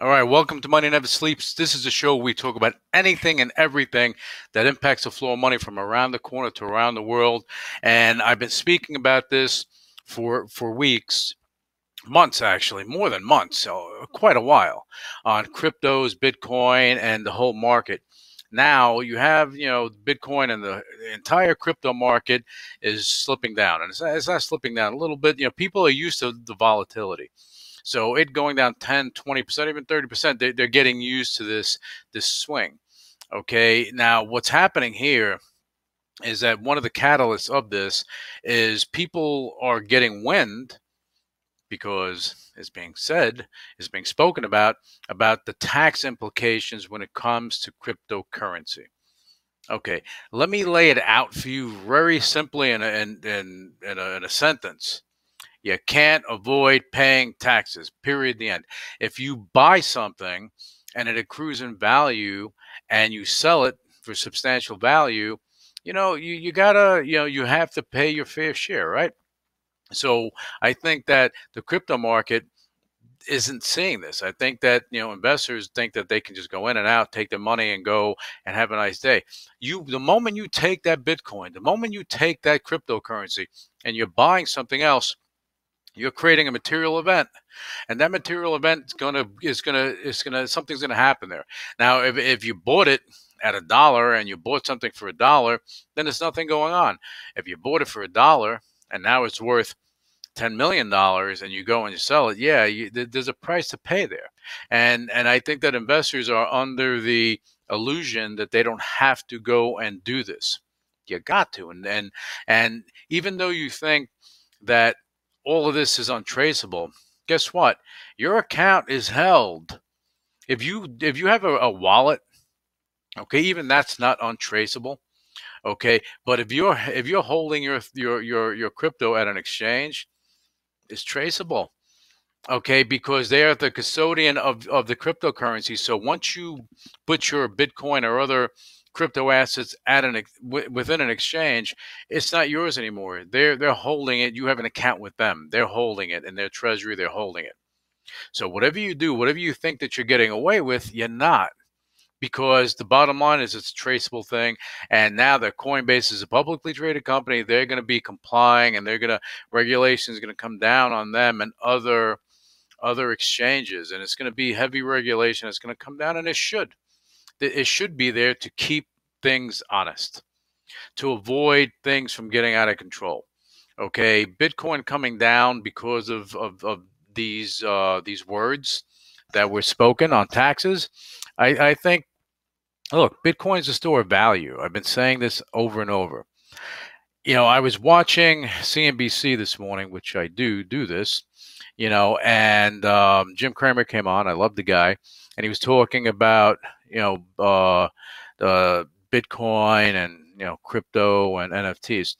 All right, welcome to Money Never Sleeps. This is a show where we talk about anything and everything that impacts the flow of money from around the corner to around the world. And I've been speaking about this for for weeks, months actually, more than months, so quite a while on cryptos, Bitcoin, and the whole market. Now you have, you know, Bitcoin and the entire crypto market is slipping down, and it's, it's not slipping down a little bit. You know, people are used to the volatility. So it going down 10, 20%, even 30%, they, they're getting used to this this swing. Okay. Now what's happening here is that one of the catalysts of this is people are getting wind because it's being said, is being spoken about, about the tax implications when it comes to cryptocurrency. Okay, let me lay it out for you very simply in a, in, in, in a, in a sentence. You can't avoid paying taxes, period. The end. If you buy something and it accrues in value and you sell it for substantial value, you know, you, you gotta, you know, you have to pay your fair share, right? So I think that the crypto market isn't seeing this. I think that you know investors think that they can just go in and out, take their money and go and have a nice day. You the moment you take that Bitcoin, the moment you take that cryptocurrency and you're buying something else, you're creating a material event and that material event is gonna is gonna is gonna something's gonna happen there. Now if, if you bought it at a dollar and you bought something for a dollar then there's nothing going on. If you bought it for a dollar and now it's worth 10 million dollars and you go and you sell it yeah you, there's a price to pay there. And and i think that investors are under the illusion that they don't have to go and do this. You got to and and and even though you think that all of this is untraceable, guess what? Your account is held. If you if you have a, a wallet, okay, even that's not untraceable. Okay, but if you're if you're holding your your your your crypto at an exchange, it's traceable. Okay, because they are the custodian of, of the cryptocurrency. So once you put your Bitcoin or other crypto assets at an within an exchange, it's not yours anymore. They're they're holding it. You have an account with them. They're holding it in their treasury. They're holding it. So whatever you do, whatever you think that you're getting away with, you're not. Because the bottom line is it's a traceable thing. And now that Coinbase is a publicly traded company, they're going to be complying and they're going to, regulations going to come down on them and other other exchanges. And it's going to be heavy regulation. It's going to come down and it should it should be there to keep things honest, to avoid things from getting out of control. Okay, Bitcoin coming down because of of, of these uh, these words that were spoken on taxes. I, I think, look, Bitcoin is a store of value. I've been saying this over and over. You know, I was watching CNBC this morning, which I do do this. You know, and um, Jim Cramer came on. I love the guy, and he was talking about you know, uh, uh, Bitcoin and you know crypto and NFTs.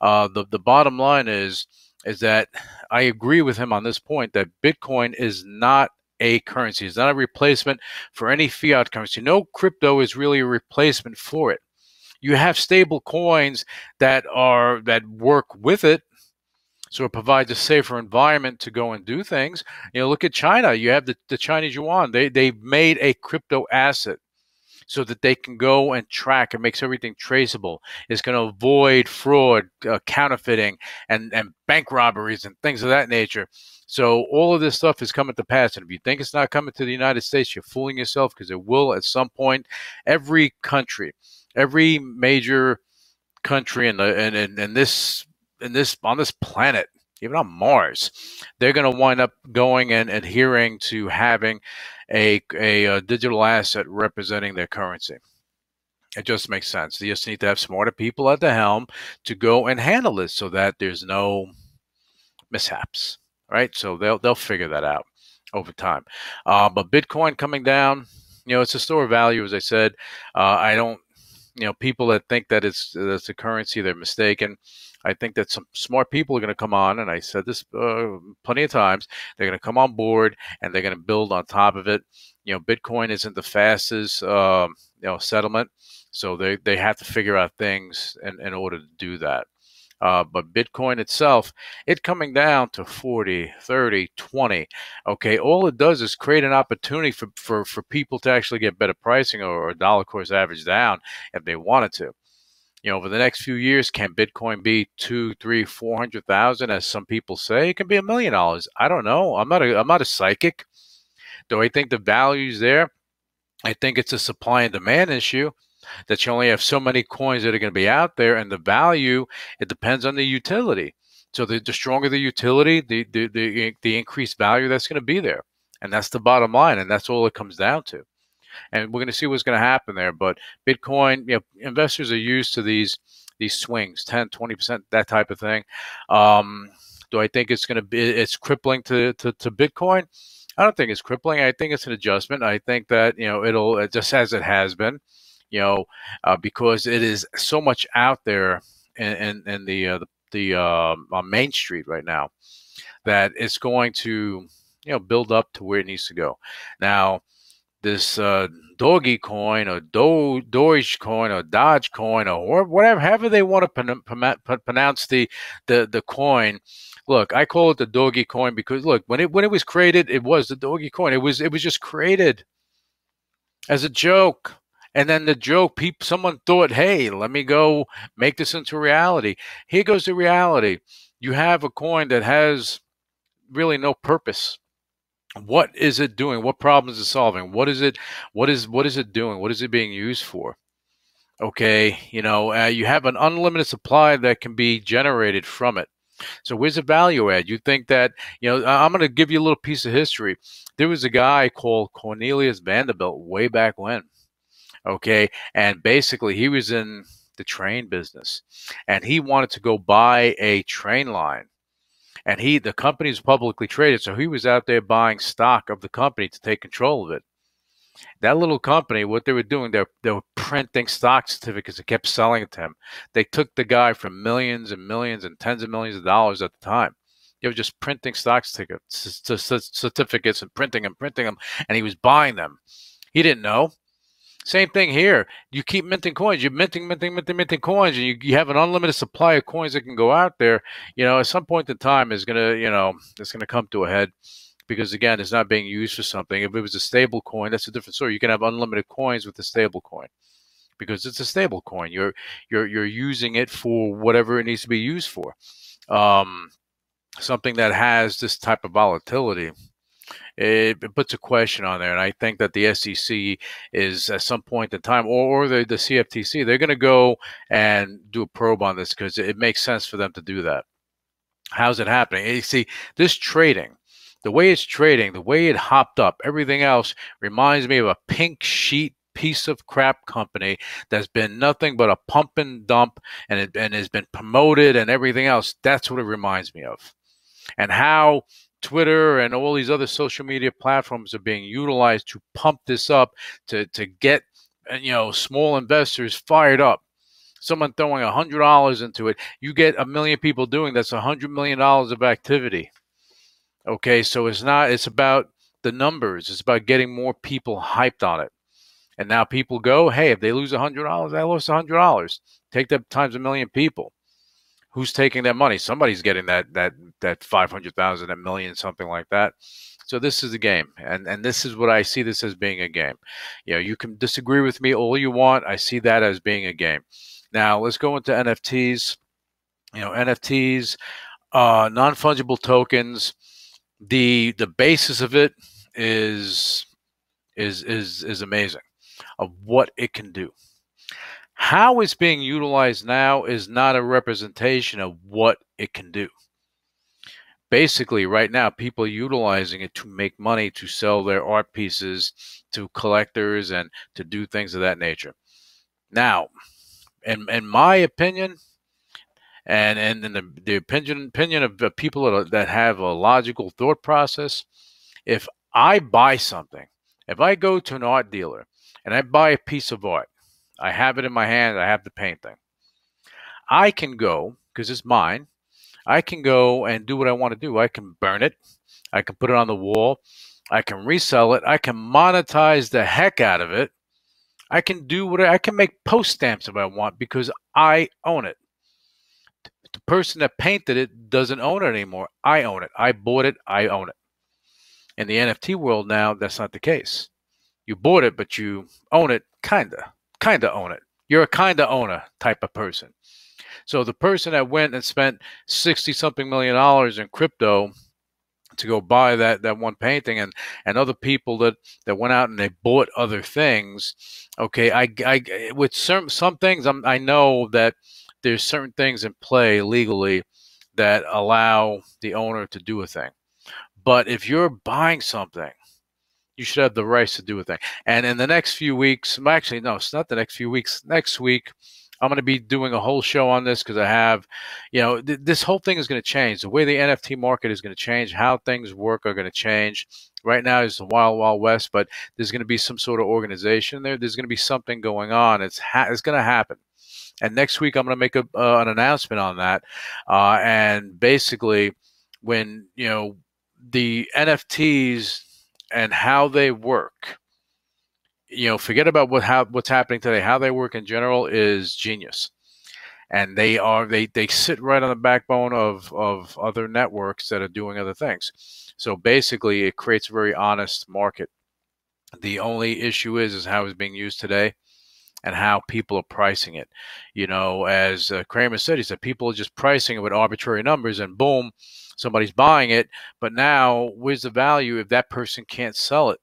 Uh, the the bottom line is is that I agree with him on this point that Bitcoin is not a currency. It's not a replacement for any fiat currency. No crypto is really a replacement for it. You have stable coins that are that work with it. So it provides a safer environment to go and do things. You know, look at China. You have the, the Chinese yuan. They they've made a crypto asset so that they can go and track and makes everything traceable. It's going to avoid fraud, uh, counterfeiting, and, and bank robberies and things of that nature. So all of this stuff is coming to pass. And if you think it's not coming to the United States, you're fooling yourself because it will at some point. Every country, every major country in the in, in, in this in this on this planet even on Mars, they're going to wind up going and adhering to having a, a, a digital asset representing their currency. It just makes sense. You just need to have smarter people at the helm to go and handle this so that there's no mishaps. right? So they'll they'll figure that out over time. Uh, but Bitcoin coming down, you know, it's a store of value, as I said. Uh, I don't, you know, people that think that it's that's a currency, they're mistaken. I think that some smart people are going to come on, and I said this uh, plenty of times. They're going to come on board and they're going to build on top of it. You know, Bitcoin isn't the fastest, um, you know, settlement, so they they have to figure out things in, in order to do that. Uh, but Bitcoin itself, it coming down to 40, 30, 20. Okay, all it does is create an opportunity for, for, for people to actually get better pricing or, or dollar cost average down if they wanted to you know, over the next few years, can Bitcoin be two, three, four hundred thousand, as some people say? It can be a million dollars. I don't know. I'm not a I'm not a psychic. Do I think the value's there? I think it's a supply and demand issue that you only have so many coins that are going to be out there, and the value it depends on the utility. So the, the stronger the utility, the, the the the increased value that's going to be there, and that's the bottom line, and that's all it comes down to and we're going to see what's going to happen there. But Bitcoin, you know, investors are used to these these swings, 10, 20 percent, that type of thing. Um, do I think it's going to be it's crippling to, to, to Bitcoin? I don't think it's crippling. I think it's an adjustment. I think that you know it'll just as it has been, you know, uh, because it is so much out there in in, in the uh, the, the uh, on Main Street right now that it's going to you know build up to where it needs to go. Now, this uh, Doggy coin or Do Doge coin or Dodge coin or whatever, however they want to pronounce the, the the coin. Look, I call it the Doggy coin because look, when it when it was created, it was the Doggy coin. It was it was just created as a joke. And then the joke, people, someone thought, hey, let me go make this into reality. Here goes the reality. You have a coin that has really no purpose what is it doing? What problems is it solving? What is it what is what is it doing? What is it being used for? Okay you know uh, you have an unlimited supply that can be generated from it. So where's the value add you think that you know i'm going to give you a little piece of history. There was a guy called cornelius vanderbilt way back when okay? And basically he was in the train business and he wanted to go buy a train line and he the company is publicly traded, so he was out there buying stock of the company to take control of it. That little company, what they were doing, they they were printing stock certificates and kept selling it to him. They took the guy for millions and millions and tens of millions of dollars at the time. They were just printing stock certificates and printing and printing them, and he was buying them. He didn't know. Same thing here. You keep minting coins. You're minting, minting, minting, minting coins, and you, you have an unlimited supply of coins that can go out there. You know, at some point in time, is to, you know, it's to come to a head because again, it's not being used for something. If it was a stable coin, that's a different story. You can have unlimited coins with a stable coin because it's a stable coin. You're you're you're using it for whatever it needs to be used for. Um, something that has this type of volatility it, it, puts a question on there. And I think that the SEC is at some point in time, or, or the, the CFTC, they're going to go and do a probe on this because it makes sense for them to do that. How's it happening? You see, this trading, the way it's trading, the way it hopped up, everything else reminds me of a pink sheet piece of crap company that's been nothing but a pump and dump and it, and has been promoted and everything else. That's what it reminds me of. And how Twitter and all these other social media platforms are being utilized to pump this up to to get uh, you know small investors fired up. Someone throwing a hundred dollars into it, you get a million people doing that's a hundred million dollars of activity. Okay, so it's not it's about the numbers. It's about getting more people hyped on it. And now people go, hey, if they lose a hundred dollars, I lost a hundred dollars. Take that times a million people who's taking that money? Somebody's getting that that that five hundred thousand, a million, something like that. So this is the game, and and this is what I see this as being a game. You know, you can disagree with me all you want. I see that as being a game. Now let's go into NFTs. You know, NFTs, uh, non fungible tokens. The the basis of it is is is is amazing of what it can do. How it's being utilized now is not a representation of what it can do. Basically, right now, people are utilizing it to make money, to sell their art pieces to collectors, and to do things of that nature. Now, in, in my opinion, and and in the, the opinion opinion of the people that, are, that have a logical thought process, if I buy something, if I go to an art dealer and I buy a piece of art, I have it in my hand, I have the painting. I can go because it's mine. I can go and do what I want to do. I can burn it. I can put it on the wall. I can resell it. I can monetize the heck out of it. I can do what I can make post stamps if I want because I own it. The person that painted it doesn't own it anymore. I own it. I bought it. I own it. In the NFT world now, that's not the case. You bought it, but you own it, kinda, kinda own it. You're a kinda owner type of person. So the person that went and spent sixty something million dollars in crypto to go buy that that one painting and and other people that that went out and they bought other things okay i i with some some things I'm, i know that there's certain things in play legally that allow the owner to do a thing but if you're buying something you should have the rights to do a thing and in the next few weeks actually no it's not the next few weeks next week I'm going to be doing a whole show on this because I have, you know, th- this whole thing is going to change. The way the NFT market is going to change, how things work are going to change. Right now is the wild, wild west, but there's going to be some sort of organization there. There's going to be something going on. It's ha- it's going to happen. And next week I'm going to make a, uh, an announcement on that. Uh, and basically, when you know the NFTs and how they work you know, forget about what how what's happening today. How they work in general is genius, and they are they they sit right on the backbone of of other networks that are doing other things. So basically, it creates a very honest market. The only issue is is how it's being used today, and how people are pricing it. You know, as uh, Cramer said, he said people are just pricing it with arbitrary numbers, and boom, somebody's buying it. But now, where's the value if that person can't sell it?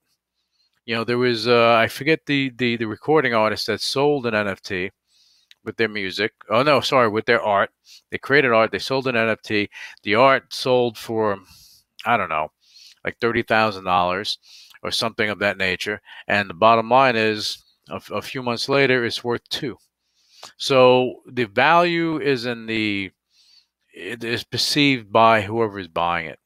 you know, there was uh, I forget the, the the recording artist that sold an NFT with their music. Oh no, sorry, with their art. They created art. They sold an NFT. The art sold for I don't know, like thirty thousand dollars or something of that nature. And the bottom line is, a, a few months later, it's worth two. So the value is in the it is perceived by whoever is buying it.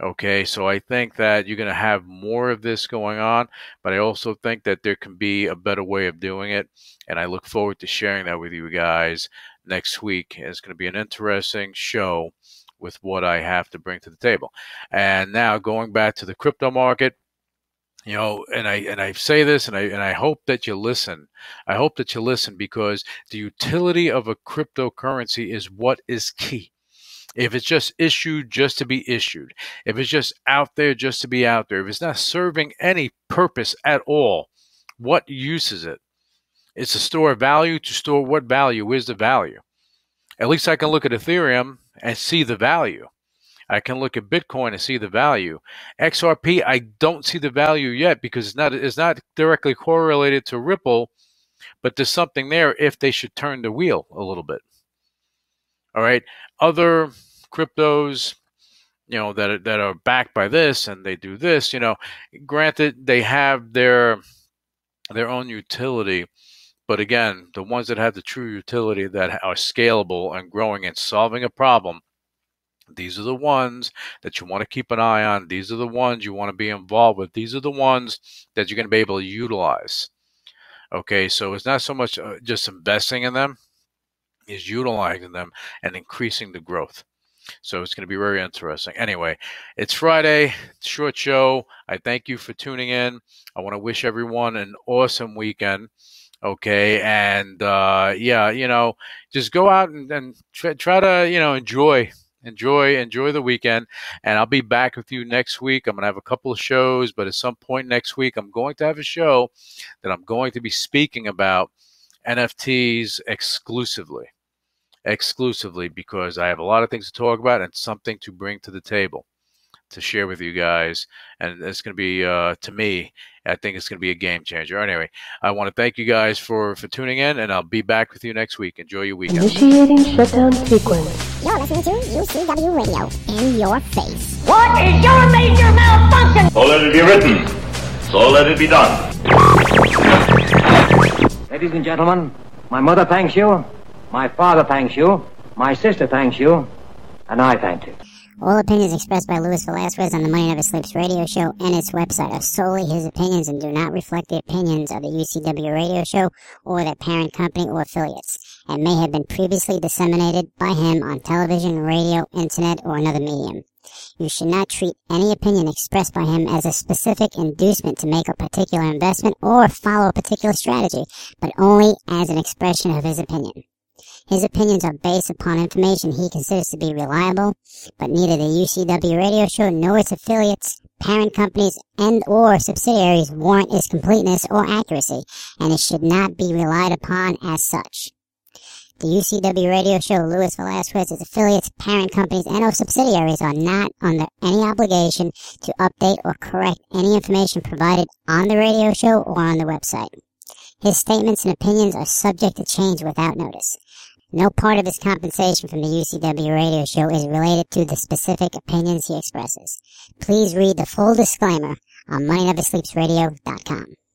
Okay, so I think that you're going to have more of this going on, but I also think that there can be a better way of doing it. And I look forward to sharing that with you guys next week. It's going to be an interesting show with what I have to bring to the table. And now going back to the crypto market, you know, and I and I say this and I and I hope that you listen. I hope that you listen because the utility of a cryptocurrency is what is key if it's just issued just to be issued, if it's just out there just to be out there, if it's not serving any purpose at all, what use is it? It's a store of value to store what value is the value? At least I can look at Ethereum and see the value. I can look at Bitcoin and see the value. XRP, I don't see the value yet because it's not it's not directly correlated to Ripple, but there's something there if they should turn the wheel a little bit. All right. Other cryptos, you know, that that are backed by this and they do this, you know, granted they have their their own utility, but again, the ones that have the true utility that are scalable and growing and solving a problem, these are the ones that you want to keep an eye on. These are the ones you want to be involved with. These are the ones that you're going to be able to utilize. Okay, so it's not so much uh, just investing in them, is utilizing them and increasing the growth. So it's going to be very interesting. Anyway, it's Friday, short show. I thank you for tuning in. I want to wish everyone an awesome weekend. Okay, and uh, yeah, you know, just go out and, and try, try to you know enjoy enjoy enjoy the weekend and i'll be back with you next week i'm going to have a couple of shows but at some point next week i'm going to have a show that i'm going to be speaking about nfts exclusively exclusively because I have a lot of things to talk about and something to bring to the table to share with you guys. And it's going to be, uh, to me, I think it's going to be a game changer. Anyway, I want to thank you guys for, for tuning in, and I'll be back with you next week. Enjoy your weekend. Initiating shutdown sequence. You're listening to UCW Radio in your face. What is your major malfunction? So let it be written. So let it be done. Ladies and gentlemen, my mother thanks you. My father thanks you. My sister thanks you, and I thank you. All opinions expressed by Louis Velazquez on the Money Never Sleeps radio show and its website are solely his opinions and do not reflect the opinions of the UCW radio show or their parent company or affiliates, and may have been previously disseminated by him on television, radio, internet, or another medium. You should not treat any opinion expressed by him as a specific inducement to make a particular investment or follow a particular strategy, but only as an expression of his opinion. His opinions are based upon information he considers to be reliable, but neither the UCW radio show nor its affiliates, parent companies, and or subsidiaries warrant its completeness or accuracy, and it should not be relied upon as such. The UCW radio show Louis Velazquez, its affiliates, parent companies, and or subsidiaries are not under any obligation to update or correct any information provided on the radio show or on the website. His statements and opinions are subject to change without notice. No part of his compensation from the UCW radio show is related to the specific opinions he expresses. Please read the full disclaimer on MoneyNeverSleepsRadio.com.